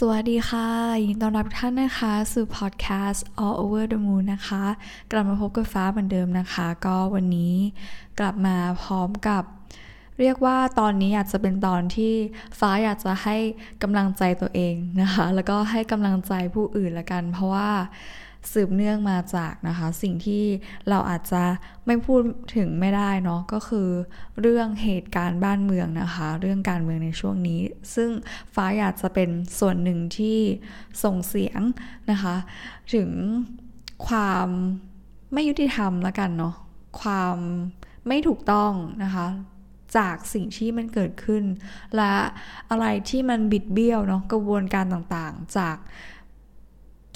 สวัสดีค่ะยินดีต้อนรับทุกท่านนะคะสู่พอดแคสต์ All Over the Moon นะคะ กลับมาพบกับฟ้าเหมือนเดิมนะคะ ก็วันนี้กลับมาพร้อมกับ เรียกว่าตอนนี้อยากจะเป็นตอนที่ฟ้าอยากจะให้กำลังใจตัวเองนะคะ แล้วก็ให้กำลังใจผู้อื่นละกัน เพราะว่า สืบเนื่องมาจากนะคะ สิ่งที่เราอาจจะไม่พูดถึงไม่ได้เนาะก็คือเรื่องเหตุการณ์บ้านเมืองนะคะ เรื่องการเมืองในช่วงนี้ ซึ่งฟ้าอยากจะเป็นส่วนหนึ่งที่ส่งเสียงนะคะ ถึงความไม่ยุติธรรมละกันเนาะความไม่ถูกต้องนะคะจากสิ่งที่มันเกิดขึ้น และอะไรที่มันบิดเบี้ยวเนาะกระบวนการต่างๆ จาก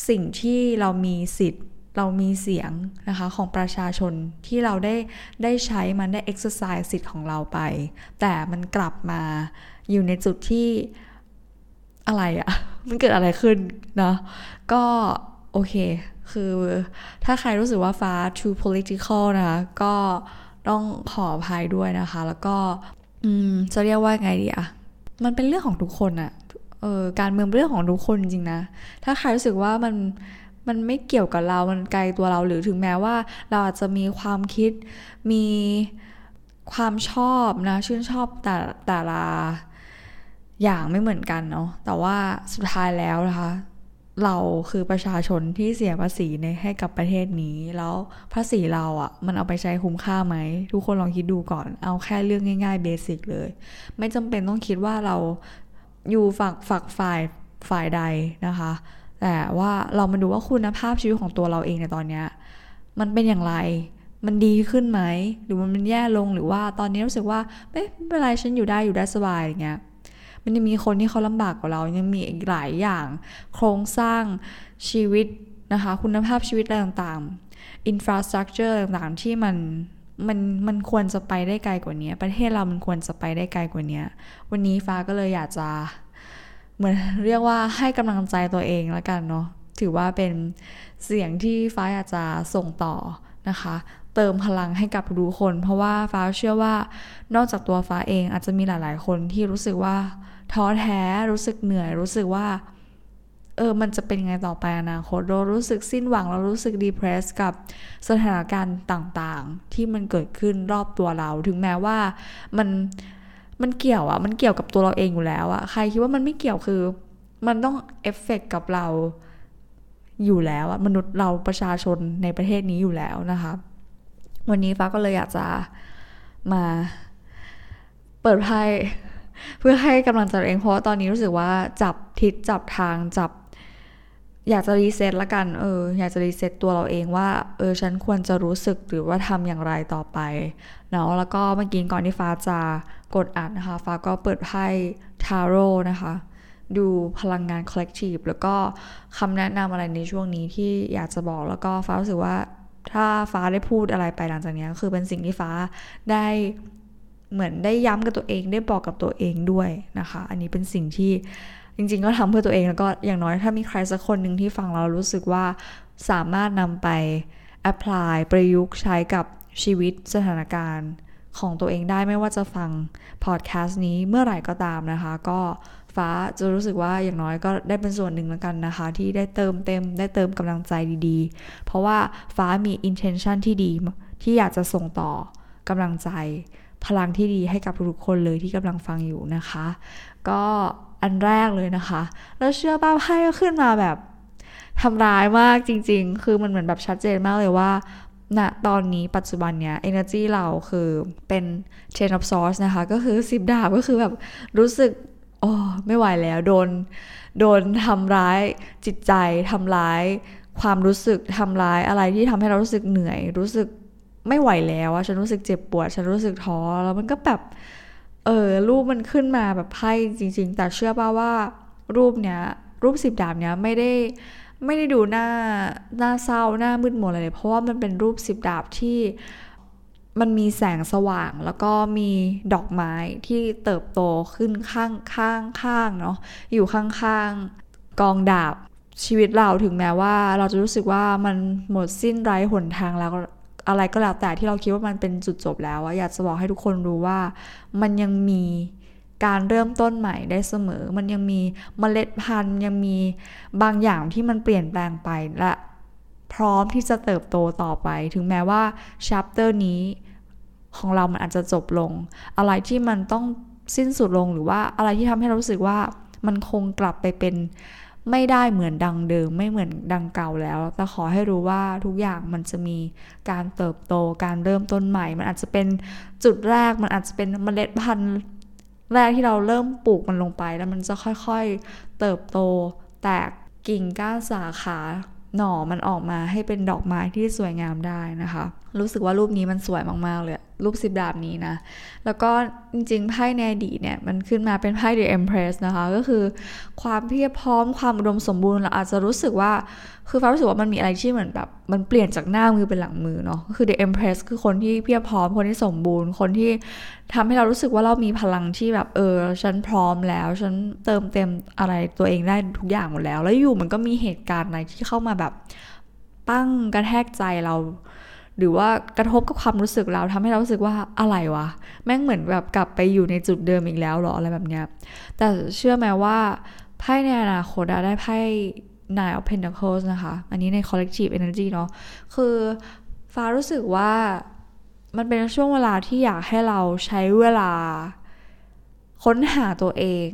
สิ่งที่เรามีสิทธิ์ เรามีเสียงนะคะของประชาชนที่เราได้ได้ใช้มันได้ exercise สิทธิ์ของเราไป แต่มันกลับมาอยู่ในจุดที่อะไรอะมันเกิดอะไรขึ้นเนาะก็โอเค คือถ้าใครรู้สึกว่าฟ้า too political นะคะก็ต้องขออภัยด้วยนะคะ แล้วก็อืมจะเรียกว่าไงดีอะมันเป็นเรื่องของทุกคนอะ เออการเมืองเป็นเรื่องของทุกคนจริงนะ ถ้าใครรู้สึกว่ามันมันไม่เกี่ยวกับเรา มันไกลตัวเราหรือถึงแม้ว่า เราอาจจะมีความคิด มีความชอบนะ ชื่นชอบแต่แต่ละอย่างไม่เหมือนกันเนาะ แต่ว่าสุดท้ายแล้วนะคะ เราคือประชาชนที่เสียภาษีในให้กับประเทศนี้ แล้วภาษีเราอะ่ะ มันเอาไปใช้คุ้มค่าไหม ทุกคนลองคิดดูก่อน เอาแค่เรื่องง่ายๆเบสิกเลย ไม่จำเป็นต้องคิดว่าเรา อยู่ฝักฝักฝ่ายฝ่ายใดนะคะ แต่ว่าเรามาดูว่าคุณภาพชีวิตของตัวเราเองในตอนนี้มันเป็นอย่างไร มันดีขึ้นไหม หรือมันแย่ลงหรือว่าตอนนี้รู้สึกว่าไม่เป็นไรฉันอยู่ได้อยู่ได้สบายอย่างเงี้ยมันยังมีคนที่เขาลำบากกว่าเรายังมีอีกหลายอย่าง โครงสร้างชีวิตนะคะ คุณภาพชีวิตอะไรต่างๆอินฟราสตรักเจอร์ต่างๆที่มัน มันมันควรจะไปได้ไกลกว่านี้ประเทศเรามันควรจะไปได้ไกลกว่านี้วันนี้ฟ้าก็เลยอยากจะ เหมือนเรียกว่าให้กำลังใจตัวเองแล้วกันเนาะถือว่าเป็นเสียงที่ฟ้าอยากจะส่งต่อนะคะ เติมพลังให้กับทุกคน เพราะว่าฟ้าเชื่อว่านอกจากตัวฟ้าเองอาจจะมีหลาย ๆ คนที่รู้สึกว่าท้อแท้รู้สึกเหนื่อยรู้สึกว่า เออ มันจะเป็นไงต่อไปอนาคตเรารู้สึกสิ้นหวังเรารู้สึกดีเพรสกับสถานการณ์ต่างๆ ที่มันเกิดขึ้นรอบตัวเรา ถึงแม้ว่ามันมันเกี่ยวอะมันเกี่ยวกับตัวเราเองอยู่แล้วอะใครคิดว่ามันไม่เกี่ยวคือ มันต้องเอฟเฟกกับเราอยู่แล้วอะมนุษย์เราประชาชนในประเทศนี้อยู่แล้วนะคะ วันนี้ฟ้าก็เลยอยากจะมาเปิดไพ่เพื่อให้กำลังใจตัวเองเพราะว่าตอนนี้รู้สึกว่าจับทิศจับทางจับ อยากจะ reset ละกัน เออ อยากจะ reset ตัวเราเองว่า เออ ฉันควรจะรู้สึกหรือว่าทำอย่างไรต่อไป เนาะ แล้วก็เมื่อกี้ก่อนที่ฟ้าจะกดอัดนะคะ ฟ้าก็เปิดไพ่ทาโร่นะคะ ดูพลังงาน collective แล้วก็คำแนะนำอะไรในช่วงนี้ที่อยากจะบอก แล้วก็ฟ้ารู้สึกว่า ถ้าฟ้าได้พูดอะไรไปหลังจากนี้คือเป็นสิ่งที่ฟ้าได้เหมือนได้ย้ำกับตัวเอง ได้บอกกับตัวเองด้วยนะคะ อันนี้เป็นสิ่งที่ จริงๆ ก็ทำเพื่อตัวเองแล้วก็อย่างน้อยถ้ามีใครสักคนหนึ่งที่ฟังเรารู้สึกว่าสามารถนำไป apply ประยุกต์ใช้กับชีวิตสถานการณ์ของตัวเองได้ไม่ว่าจะฟังพอดแคสต์นี้เมื่อไหร่ก็ตามนะคะ ก็ฟ้าจะรู้สึกว่าอย่างน้อยก็ได้เป็นส่วนหนึ่งแล้วกันนะคะ ที่ได้เติมเต็มได้เติมกำลังใจดีๆ เพราะว่าฟ้ามี intention ที่ดีที่อยากจะส่งต่อกำลังใจพลังที่ดีให้กับทุกคนเลยที่กำลังฟังอยู่นะคะ ก็ อันแรกเลยนะคะ แล้วเชื่อป้าไพ่ก็ขึ้นมาแบบทำร้ายมากจริง ๆ คือมันเหมือนแบบชัดเจนมากเลยว่าณนะตอนนี้ปัจจุบันเนี้ย energy เราคือเป็น chain of source นะคะ ก็คือสิบดาบก็คือแบบรู้สึกโอ้ไม่ไหวแล้วโดน โดนทำร้ายจิตใจทำร้ายความรู้สึกทำร้ายอะไรที่ทำให้เรารู้สึกเหนื่อย รู้สึกไม่ไหวแล้วอะฉันรู้สึกเจ็บปวด ฉันรู้สึกท้อแล้วมันก็แบบ เออรูปมันขึ้นมาแบบไพ่จริง ๆ แต่เชื่อป่าว่ารูปเนี้ยรูปสิบดาบเนี้ยไม่ได้ไม่ได้ดูหน้าหน้าเศร้าหน้ามืดมนอะไรเลยเพราะว่ามันเป็นรูปสิบดาบที่มันมีแสงสว่างแล้วก็มีดอกไม้ที่เติบโตขึ้นข้างข้างข้างเนาะอยู่ข้างข้างกองดาบชีวิตเราถึงแม้ว่าเราจะรู้สึกว่ามันหมดสิ้นไร้หนทางแล้ว อะไรก็แล้วแต่ที่เราคิดว่ามันเป็นจุดจบแล้วอะอยากจะบอกให้ทุกคนรู้ว่า มันยังมีการเริ่มต้นใหม่ได้เสมอ มันยังมีเมล็ดพันธุ์ยังมีบางอย่างที่มันเปลี่ยนแปลงไปและพร้อมที่จะเติบโตต่อไป ถึงแม้ว่าชัปเตอร์นี้ของเรามันอาจจะจบลง อะไรที่มันต้องสิ้นสุดลงหรือว่าอะไรที่ทำให้เรารู้สึกว่ามันคงกลับไปเป็น ไม่ได้เหมือนดังเดิม ไม่เหมือนดังเก่าแล้ว แต่ขอให้รู้ว่าทุกอย่างมันจะมีการเติบโตการเริ่มต้นใหม่ มันอาจจะเป็นจุดแรกมันอาจจะเป็นเมล็ดพันธุ์แรกที่เราเริ่มปลูกมันลงไป แล้วมันจะค่อยๆเติบโต แตกกิ่งก้านสาขาหน่อมันออกมาให้เป็นดอกไม้ที่สวยงามได้นะคะรู้สึกว่ารูปนี้มันสวยมากๆเลย รูปสิบดาบนี้นะ แล้วก็จริงๆ ไพ่ในอดีตเนี่ย มันขึ้นมาเป็นไพ่ The Empress นะคะ ก็คือความเพียบพร้อมความอุดมสมบูรณ์เราอาจจะรู้สึกว่า คือฟ้ารู้สึกว่ามันมีอะไรที่เหมือนแบบ มันเปลี่ยนจากหน้ามือเป็นหลังมือเนาะก็คือ The Empress คือคนที่เพียบพร้อมคนที่สมบูรณ์ คนที่ทำให้เรารู้สึกว่าเรามีพลังที่แบบเออ ฉันพร้อมแล้ว ฉันเติมเต็มอะไรตัวเองได้ทุกอย่างหมดแล้ว แล้วอยู่มันก็มีเหตุการณ์อะไรที่เข้ามาแบบปั้งกระแทกใจเรา หรือว่ากระทบกับความรู้สึกเราทำให้เรารู้สึกว่าอะไรวะ แม่งเหมือนแบบกลับไปอยู่ในจุดเดิมอีกแล้วหรออะไรแบบเนี้ย แต่เชื่อไหมว่าไพ่ในอนาคตได้ไพ่ Nine of Pentacles นะคะ อันนี้ใน Collective Energy เนาะ คือฟ้ารู้สึกว่ามันเป็นช่วงเวลาที่อยากให้เราใช้เวลา ค้นหาตัวเอง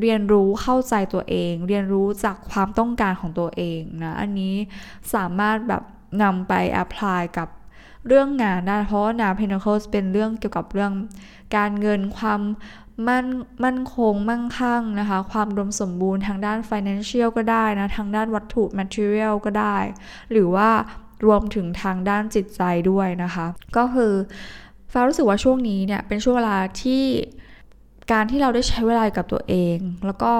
เรียนรู้เข้าใจตัวเอง เรียนรู้จากความต้องการของตัวเองนะ อันนี้สามารถแบบ นำไป apply กับเรื่องงานได้เพราะว่า Nine Pentacle เป็นเรื่องเกี่ยวกับเรื่องการเงินความมั่นมั่นคงมั่งคั่งนะคะ ความรวมสมบูรณ์ทางด้าน financial ก็ได้นะ ทางด้านวัตถุ material ก็ได้ หรือว่ารวมถึงทางด้านจิตใจด้วยนะคะ ก็คือฟ้ารู้สึกว่าช่วงนี้เนี่ย เป็นช่วงเวลาที่การที่เราได้ใช้เวลากับตัวเอง แล้วก็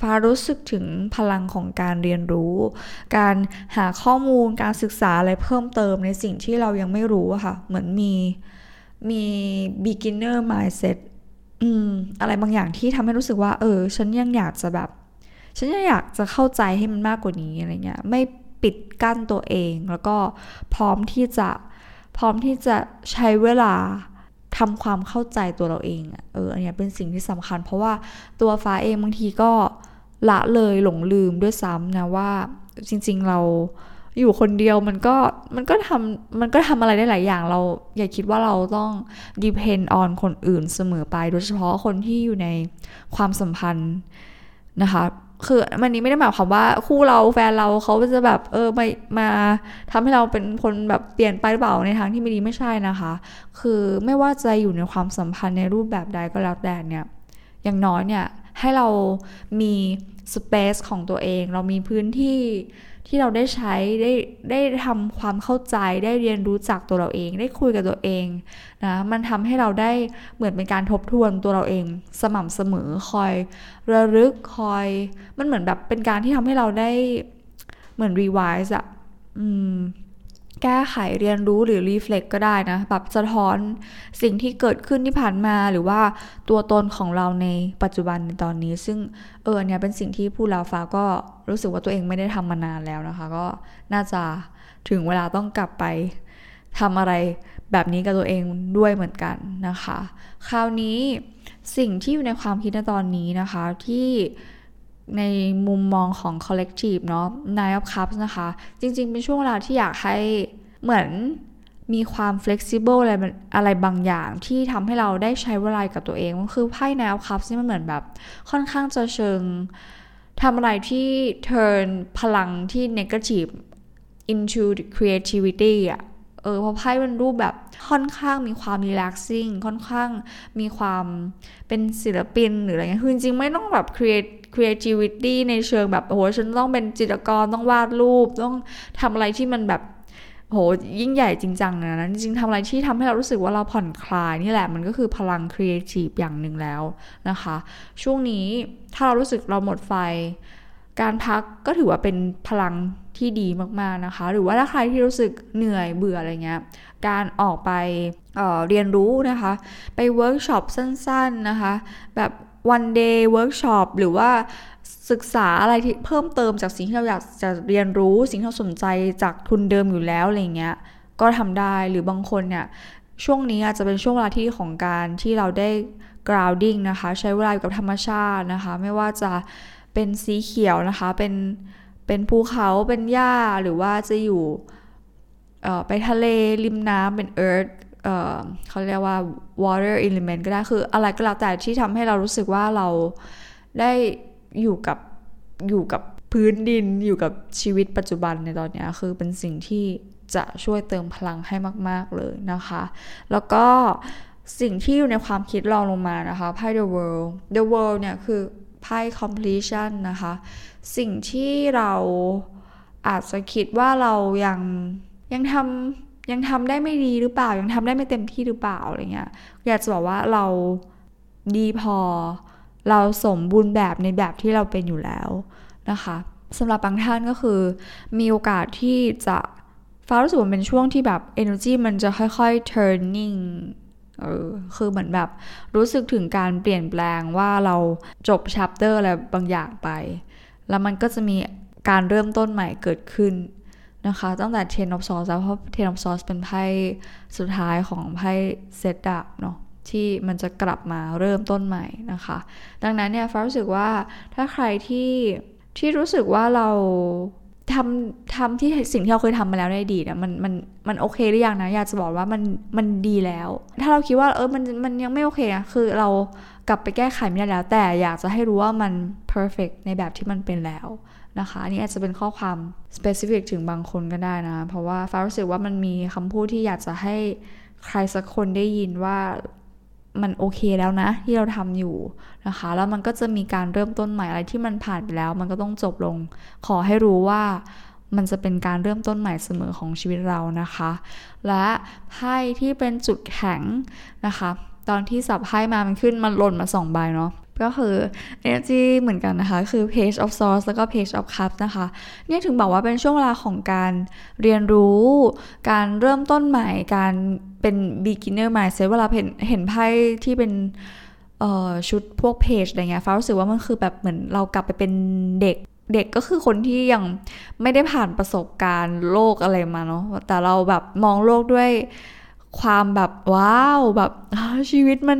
ฟ้ารู้สึกถึงพลังของการเรียนรู้ การหาข้อมูลการศึกษาอะไรเพิ่มเติมในสิ่งที่เรายังไม่รู้อะค่ะ เหมือนมีมี beginner mindset อืมอะไรบางอย่างที่ทำให้รู้สึกว่า เออ ฉันยังอยากจะแบบ ฉันยังอยากจะเข้าใจให้มันมากกว่านี้อะไรเงี้ย ไม่ปิดกั้นตัวเอง แล้วก็พร้อมที่จะพร้อมที่จะใช้เวลาทำความเข้าใจตัวเราเอง เออ อันนี้เป็นสิ่งที่สำคัญ เพราะว่าตัวฟ้าเองบางทีก็ ละเลยหลงลืมด้วยซ้ำนะว่าจริง ๆเราอยู่คนเดียวมันก็มันก็ทำมันก็ทำอะไรได้หลายอย่างเราอย่าคิดว่าเราต้อง depend on คนอื่นเสมอไป โดยเฉพาะคนที่อยู่ในความสัมพันธ์นะคะคือมันนี้ไม่ได้หมายความว่าคู่เราแฟนเราเขาจะแบบเออมามาทำให้เราเป็นคนแบบเปลี่ยนไปหรือเปล่าในทางที่ไม่ดีไม่ใช่นะคะ คือไม่ว่าจะอยู่ในความสัมพันธ์ในรูปแบบใดก็แล้วแต่เนี่ยอย่างน้อยเนี่ย ให้เรามี space ของตัวเอง เรามีพื้นที่ที่เราได้ใช้ได้ได้ทำความเข้าใจได้เรียนรู้จักตัวเราเอง ได้คุยกับตัวเองนะมันทำให้เราได้เหมือนเป็นการทบทวนตัวเราเอง สม่ำเสมอคอยระลึกคอย มันเหมือนแบบเป็นการที่ทำให้เราได้เหมือน revise อะอืม แก้ไขเรียนรู้หรือ reflect ก็ได้นะแบบสะท้อนสิ่งที่เกิดขึ้นที่ผ่านมาหรือว่าตัวตนของเราในปัจจุบันในตอนนี้ ซึ่งเออเนี่ยเป็นสิ่งที่ผู้ลาฟ้าก็รู้สึกว่าตัวเองไม่ได้ทำมานานแล้วนะคะ ก็น่าจะถึงเวลาต้องกลับไปทำอะไรแบบนี้กับตัวเองด้วยเหมือนกันนะคะ คราวนี้สิ่งที่อยู่ในความคิดในตอนนี้นะคะที่ ในมุมมองของ collective เนาะ Nine of Cups นะคะ จริง ๆ เป็นช่วงเวลาที่อยากให้เหมือนมีความ flexible อะไรอะไรบางอย่างที่ทำให้เราได้ใช้เวลากับตัวเองคือไพ่ Nine of Cups นี่มันเหมือนแบบค่อนข้างจะเชิงทำอะไรที่ turn พลังที่ negative into creativity อะเออเพราะไพ่เป็นรูปแบบค่อนข้างมีความ relaxing ค่อนข้างมีความเป็นศิลปินหรืออะไรเงี้ยคือจริงไม่ต้องแบบ create creativity ในเชิงแบบโอ้โหฉันต้องเป็นจิตรกรต้องวาดรูป ต้องทำอะไรที่มันแบบโหยิ่งใหญ่จริงจังนะจริงๆทำอะไรที่ทำให้เรารู้สึกว่าเราผ่อนคลายนี่แหละมันก็คือพลังครีเอทีฟอย่างหนึ่งแล้วนะคะ ช่วงนี้ถ้าเรารู้สึกเราหมดไฟ การพักก็ถือว่าเป็นพลังที่ดีมากๆนะคะ หรือว่าถ้าใครที่รู้สึกเหนื่อยเบื่ออะไรเงี้ยการออกไปเรียนรู้นะคะ ไปเวิร์กช็อปสั้นๆนะคะ แบบ one day workshop หรือว่าศึกษาอะไรที่เพิ่มเติมจากสิ่งที่เราอยากจะเรียนรู้สิ่งที่เราสนใจจากทุนเดิมอยู่แล้วอะไรเงี้ยก็ทำได้หรือบางคนเนี่ยช่วงนี้อาจจะเป็นช่วงเวลาที่ของการที่เราได้ grounding นะคะ ใช้เวลาอยู่กับธรรมชาตินะคะ ไม่ว่าจะเป็นสีเขียวนะคะ เป็นเป็นภูเขาเป็นหญ้าหรือว่าจะอยู่ไปทะเลริมน้ำเป็น earth เเขาเรียกว่า water element ก็ได้คืออะไรก็แล้วแต่ที่ทำให้เรารู้สึกว่าเราได้อยู่กับอยู่กับพื้นดินอยู่กับชีวิตปัจจุบันในตอนนี้คือเป็นสิ่งที่จะช่วยเติมพลังให้มาก ๆ เลยนะคะ แล้วก็สิ่งที่อยู่ในความคิดรองลงมานะคะไพ่ the world the world เนี่ยคือไพ่ completion นะคะ สิ่งที่เราอาจจะคิดว่าเรายังยังทำ ยังทำได้ไม่ดีหรือเปล่า ยังทำได้ไม่เต็มที่หรือเปล่าอะไรเงี้ยอยากจะบอกว่าเราดีพอ เราสมบูรณ์แบบในแบบที่เราเป็นอยู่แล้วนะคะสำหรับบางท่านก็คือ มีโอกาสที่จะฟ้ารู้สึกว่าเป็นช่วงที่แบบ energy มันจะค่อยๆ turning เออคือเหมือนแบบรู้สึกถึงการเปลี่ยนแปลงว่าเราจบ chapter อะไรบางอย่างไป แล้วมันก็จะมีการเริ่มต้นใหม่เกิดขึ้น นะคะ ตั้งแต่ Ten of Swords เพราะ Ten of Swords เป็นไพ่สุดท้ายของไพ่เซตดับเนาะที่มันจะกลับมาเริ่มต้นใหม่นะคะ ดังนั้นเนี่ยฟ้ารู้สึกว่าถ้าใครที่ที่รู้สึกว่าเราทำทำที่สิ่งที่เราเคยทำมาแล้วในอดีตอะมันมันมันโอเคหรือยังนะอยากจะบอกว่ามันมันดีแล้ว ถ้าเราคิดว่าเออมันมันยังไม่โอเคอะคือเรากลับไปแก้ไขไม่ได้แล้ว แต่อยากจะให้รู้ว่ามัน perfect ในแบบที่มันเป็นแล้ว นะคะอันนี้อาจจะเป็นข้อความ specific ถึงบางคนก็ได้นะ เพราะว่าฟ้ารู้สึกว่ามันมีคำพูดที่อยากจะให้ใครสักคนได้ยินว่ามันโอเคแล้วนะ ที่เราทำอยู่นะคะ แล้วมันก็จะมีการเริ่มต้นใหม่อะไรที่มันผ่านไปแล้ว มันก็ต้องจบลง ขอให้รู้ว่ามันจะเป็นการเริ่มต้นใหม่เสมอของชีวิตเรานะคะ และไพ่ที่เป็นจุดแข็งนะคะ ตอนที่สับไพ่มามันขึ้นมันหล่นมาสองใบเนาะ ก็คือ energy เหมือนกันนะคะ คือ page of swords แล้วก็ page of cups นะคะ เนี่ยถึงบอกว่าเป็นช่วงเวลาของการเรียนรู้ การเริ่มต้นใหม่ การเป็น beginner mindset เวลาเห็นเห็นไพ่ที่เป็นชุดพวกเพจอะไรเงี้ยฟ้ารู้สึกว่ามันคือแบบเหมือนเรากลับไปเป็นเด็กเด็กก็คือคนที่ยังไม่ได้ผ่านประสบการณ์โลกอะไรมาเนาะแต่เราแบบมองโลกด้วย ความแบบว้าวแบบชีวิตมัน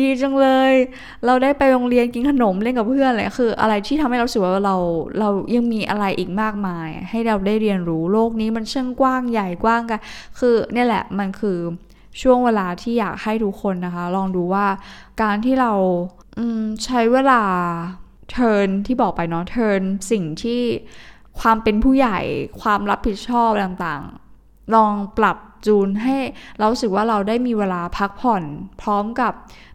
ดีจังเลย เราได้ไปโรงเรียนกินขนมเล่นกับเพื่อนอะไรคือ อะไรที่ทำให้เราสึกว่าเราเรายังมีอะไรอีกมากมาย ให้เราได้เรียนรู้โลกนี้มันช่างกว้างใหญ่กว้างกันคือเนี่ยแหละมันคือช่วงเวลาที่อยากให้ทุกคนนะคะ ลองดูว่าการที่เราใช้เวลาเทิร์นที่บอกไปเนาะเทิร์นสิ่งที่ความเป็นผู้ใหญ่ความรับผิดชอบต่างๆ ลองปรับจูนให้เราสึกว่าเราได้มีเวลาพักผ่อน พร้อมกับ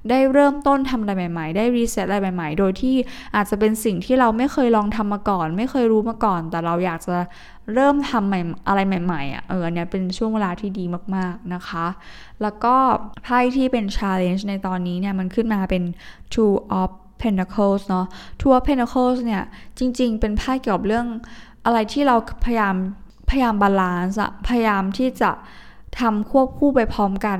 ได้เริ่มต้นทำอะไรใหม่ๆ ได้รีเซ็ตอะไรใหม่ๆ โดยที่อาจจะเป็นสิ่งที่เราไม่เคยลองทำมาก่อน ไม่เคยรู้มาก่อน แต่เราอยากจะเริ่มทำใหม่อะไรใหม่ๆอะเอออันนี้เป็นช่วงเวลาที่ดีมากๆนะคะ แล้วก็ไพ่ที่เป็น challenge ในตอนนี้เนี่ยมันขึ้นมาเป็น two of pentacles เนาะ two of pentacles เนี่ยจริงๆ เป็นไพ่เกี่ยวกับเรื่องอะไรที่เราพยายาม พยายาม balance พยายามที่จะทำควบคู่ไปพร้อมกัน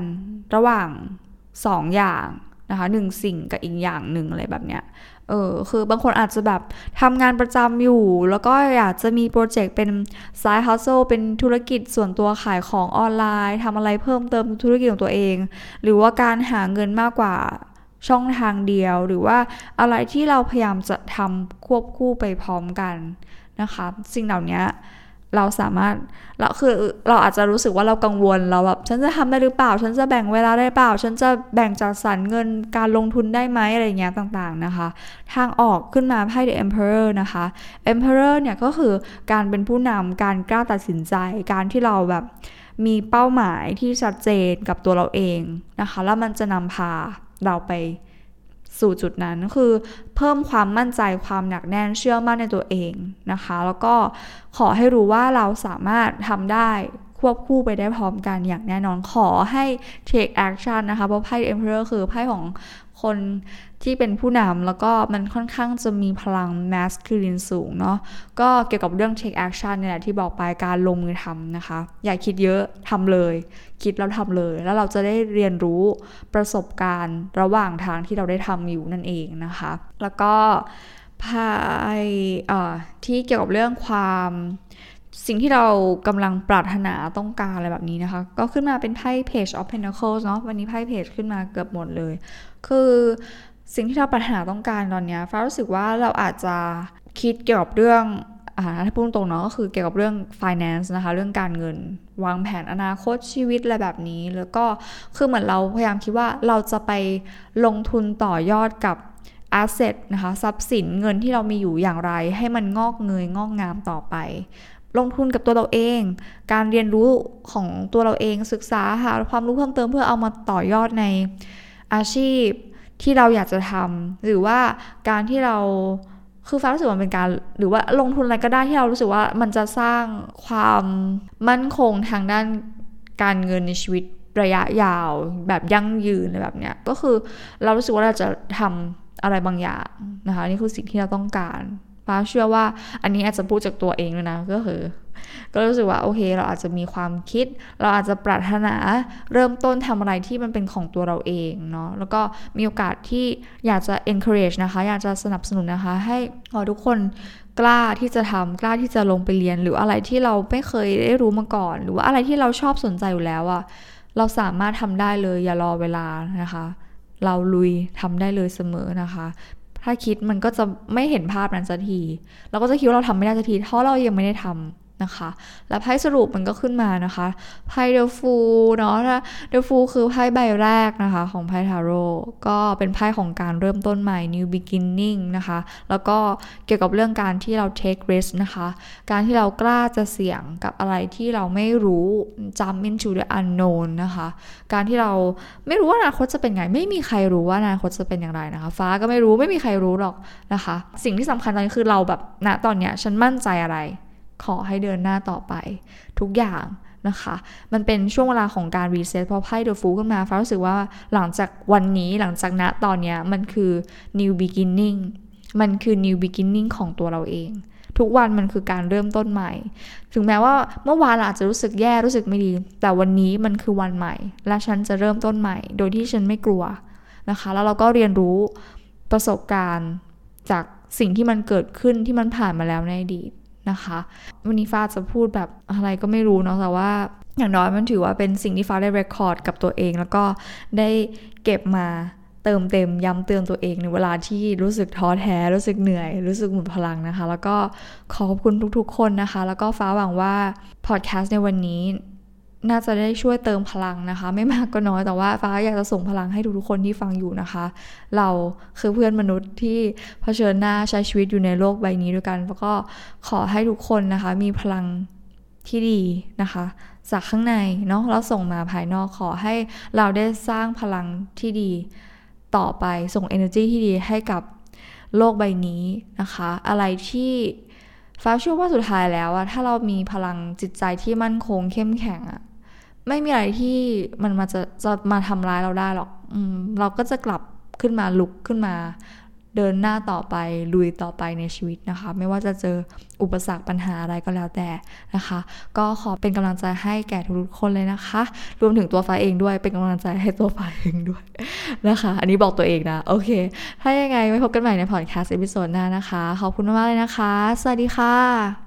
ระหว่าง2ออย่างนะคะหนึ่งสิ่งกับอีกอย่างหนึ่งอะไรแบบเนี้ยเออคือบางคนอาจจะแบบทำงานประจำอยู่ แล้วก็อยากจะมี project เป็น side hustle เป็นธุรกิจส่วนตัวขายของออนไลน์ทำอะไรเพิ่มเติมธุรกิจของตัวเอง หรือว่าการหาเงินมากกว่าช่องทางเดียว หรือว่าอะไรที่เราพยายามจะทำควบคู่ไปพร้อมกันนะคะ สิ่งเหล่านี้ เราสามารถเราคือเราอาจจะรู้สึกว่าเรากังวลเราแบบฉันจะทำได้หรือเปล่า ฉันจะแบ่งเวลาได้เปล่า ฉันจะแบ่งจัดสรรเงินการลงทุนได้ไหมอะไรเงี้ยต่างๆนะคะ ทางออกขึ้นมาไพ่ The Emperor นะคะ Emperor เนี่ยก็คือการเป็นผู้นำการกล้าตัดสินใจการที่เราแบบมีเป้าหมายที่ชัดเจนกับตัวเราเองนะคะ แล้วมันจะนำพาเราไป สู่จุดนั้นคือเพิ่มความมั่นใจความหนักแน่นเชื่อมั่นในตัวเองนะคะ แล้วก็ขอให้รู้ว่าเราสามารถทำได้ควบคู่ไปได้พร้อมกันอย่างแน่นอนขอให้ take action นะคะ เพราะไพ่ Emperor คือไพ่ของ คนที่เป็นผู้นำแล้วก็มันค่อนข้างจะมีพลัง masculine สูงเนาะก็เกี่ยวกับเรื่อง take action เนี่ยแหละที่บอกไปการลงมือทำนะคะ อย่าคิดเยอะทำเลย คิดแล้วทำเลย แล้วเราจะได้เรียนรู้ประสบการณ์ระหว่างทางที่เราได้ทำอยู่นั่นเองนะคะ แล้วก็พายที่เกี่ยวกับเรื่องความ สิ่งที่เรากำลังปรารถนาต้องการอะไรแบบนี้นะคะ ก็ขึ้นมาเป็นไพ่ Page of Pentacles เนาะวันนี้ไพ่เพจขึ้นมาเกือบหมดเลย คือสิ่งที่เราปรารถนาต้องการตอนนี้ฟ้ารู้สึกว่าเราอาจจะคิดเกี่ยวกับเรื่องอ่าถ้าพูดตรงเนาะก็คือเกี่ยวกับเรื่อง finance นะคะ เรื่องการเงิน วางแผนอนาคตชีวิตอะไรแบบนี้ แล้วก็คือเหมือนเราพยายามคิดว่าเราจะไปลงทุนต่อยอดกับ asset นะคะทรัพย์สินเงินที่เรามีอยู่อย่างไร ให้มันงอกเงยงอกงามต่อไป ลงทุนกับตัวเราเอง การเรียนรู้ของตัวเราเองศึกษาหาความรู้เพิ่มเติมเพื่อเอามาต่อยอดในอาชีพที่เราอยากจะทำหรือว่าการที่เราคือฟ้ารู้สึกว่าเป็นการหรือว่าลงทุนอะไรก็ได้ที่เรารู้สึกว่ามันจะสร้างความมั่นคงทางด้านการเงินในชีวิตระยะยาว แบบยั่งยืนแบบเนี้ยก็คือเรารู้สึกว่าเราจะทำอะไรบางอย่างนะคะนี่คือสิ่งที่เราต้องการ ฟ้าเชื่อว่าอันนี้อาจจะพูดจากตัวเองเลยนะก็คือ ก็รู้สึกว่าโอเค เราอาจจะมีความคิด เราอาจจะปรารถนาเริ่มต้นทำอะไรที่มันเป็นของตัวเราเองเนาะแล้วก็มีโอกาสที่อยากจะ encourage นะคะ อยากจะสนับสนุนนะคะ ให้ทุกคนกล้าที่จะทำกล้าที่จะลงไปเรียน หรืออะไรที่เราไม่เคยได้รู้มาก่อน หรือว่าอะไรที่เราชอบสนใจอยู่แล้วอะเราสามารถทำได้เลยอย่ารอเวลานะคะเราลุยทำได้เลยเสมอนะคะ ถ้าคิดมันก็จะไม่เห็นภาพนั้นสักที เราก็จะคิดว่าเราทำไม่ได้สักทีเพราะเรายังไม่ได้ทำ นะคะ และไพ่สรุปมันก็ขึ้นมานะคะไพ่เดลฟูเนาะถ้าเดลฟูคือไพ่ใบแรกนะคะ ของไพ่ทาโร่ก็เป็นไพ่ของการเริ่มต้นใหม่ new beginning นะคะ แล้วก็เกี่ยวกับเรื่องการที่เรา take risk นะคะ การที่เรากล้าจะเสี่ยงกับอะไรที่เราไม่รู้ jump into the unknown นะคะ การที่เราไม่รู้ว่าอนาคตจะเป็นไง ไม่มีใครรู้ว่าอนาคตจะเป็นอย่างไรนะคะ ฟ้าก็ไม่รู้ไม่มีใครรู้หรอกนะคะ สิ่งที่สำคัญตอนนี้คือเราแบบณตอนเนี้ยฉันมั่นใจอะไร ขอให้เดินหน้าต่อไป ทุกอย่างนะคะ มันเป็นช่วงเวลาของการ reset พอไพ่ The Fool ขึ้นมาฟ้ารู้สึกว่าหลังจากวันนี้หลังจากณตอนนี้มันคือ new beginning มันคือ new beginning ของตัวเราเอง ทุกวันมันคือการเริ่มต้นใหม่ ถึงแม้ว่าเมื่อวานอาจจะรู้สึกแย่รู้สึกไม่ดี แต่วันนี้มันคือวันใหม่ และฉันจะเริ่มต้นใหม่ โดยที่ฉันไม่กลัวนะคะ แล้วเราก็เรียนรู้ประสบการณ์จากสิ่งที่มันเกิดขึ้นที่มันผ่านมาแล้วในอดีต นะคะ วันนี้ฟ้าจะพูดแบบอะไรก็ไม่รู้เนาะแต่ว่าอย่างน้อยมันถือว่าเป็นสิ่งที่ฟ้าได้เรคคอร์ดกับตัวเอง แล้วก็ได้เก็บมาเติมเต็มย้ำเตือนตัวเองในเวลาที่รู้สึกท้อแท้ รู้สึกเหนื่อย รู้สึกหมดพลังนะคะ แล้วก็ขอบคุณทุกๆ คนนะคะ แล้วก็ฟ้าหวังว่าพอดแคสต์ในวันนี้ น่าจะได้ช่วยเติมพลังนะคะ ไม่มากก็น้อยแต่ว่าฟ้าอยากจะส่งพลังให้ทุกๆคนที่ฟังอยู่นะคะ เราคือเพื่อนมนุษย์ที่เผชิญหน้าใช้ชีวิตอยู่ในโลกใบนี้ด้วยกัน แล้วก็ขอให้ทุกคนนะคะ มีพลังที่ดีนะคะ จากข้างในเนาะแล้วส่งมาภายนอกขอให้เราได้สร้างพลังที่ดีต่อไปส่ง energy ที่ดีให้กับโลกใบนี้นะคะ อะไรที่ฟ้าเชื่อว่าสุดท้ายแล้วอะถ้าเรามีพลังจิตใจที่มั่นคงเข้มแข็งอะ ไม่มีอะไรที่มันมาจะจะมาทำร้ายเราได้หรอกอืมเราก็จะกลับขึ้นมาลุกขึ้นมา เดินหน้าต่อไปลุยต่อไปในชีวิตนะคะ ไม่ว่าจะเจออุปสรรคปัญหาอะไรก็แล้วแต่นะคะ ก็ขอเป็นกำลังใจให้แก่ทุกคนเลยนะคะ รวมถึงตัวฟ้าเองด้วยเป็นกำลังใจให้ตัวฟ้าเองด้วยนะคะ อันนี้บอกตัวเองนะ โอเค ถ้ายังไงไว้พบกันใหม่ในพอดแคสต์ episode หน้านะคะ ขอบคุณมากเลยนะคะ สวัสดีค่ะ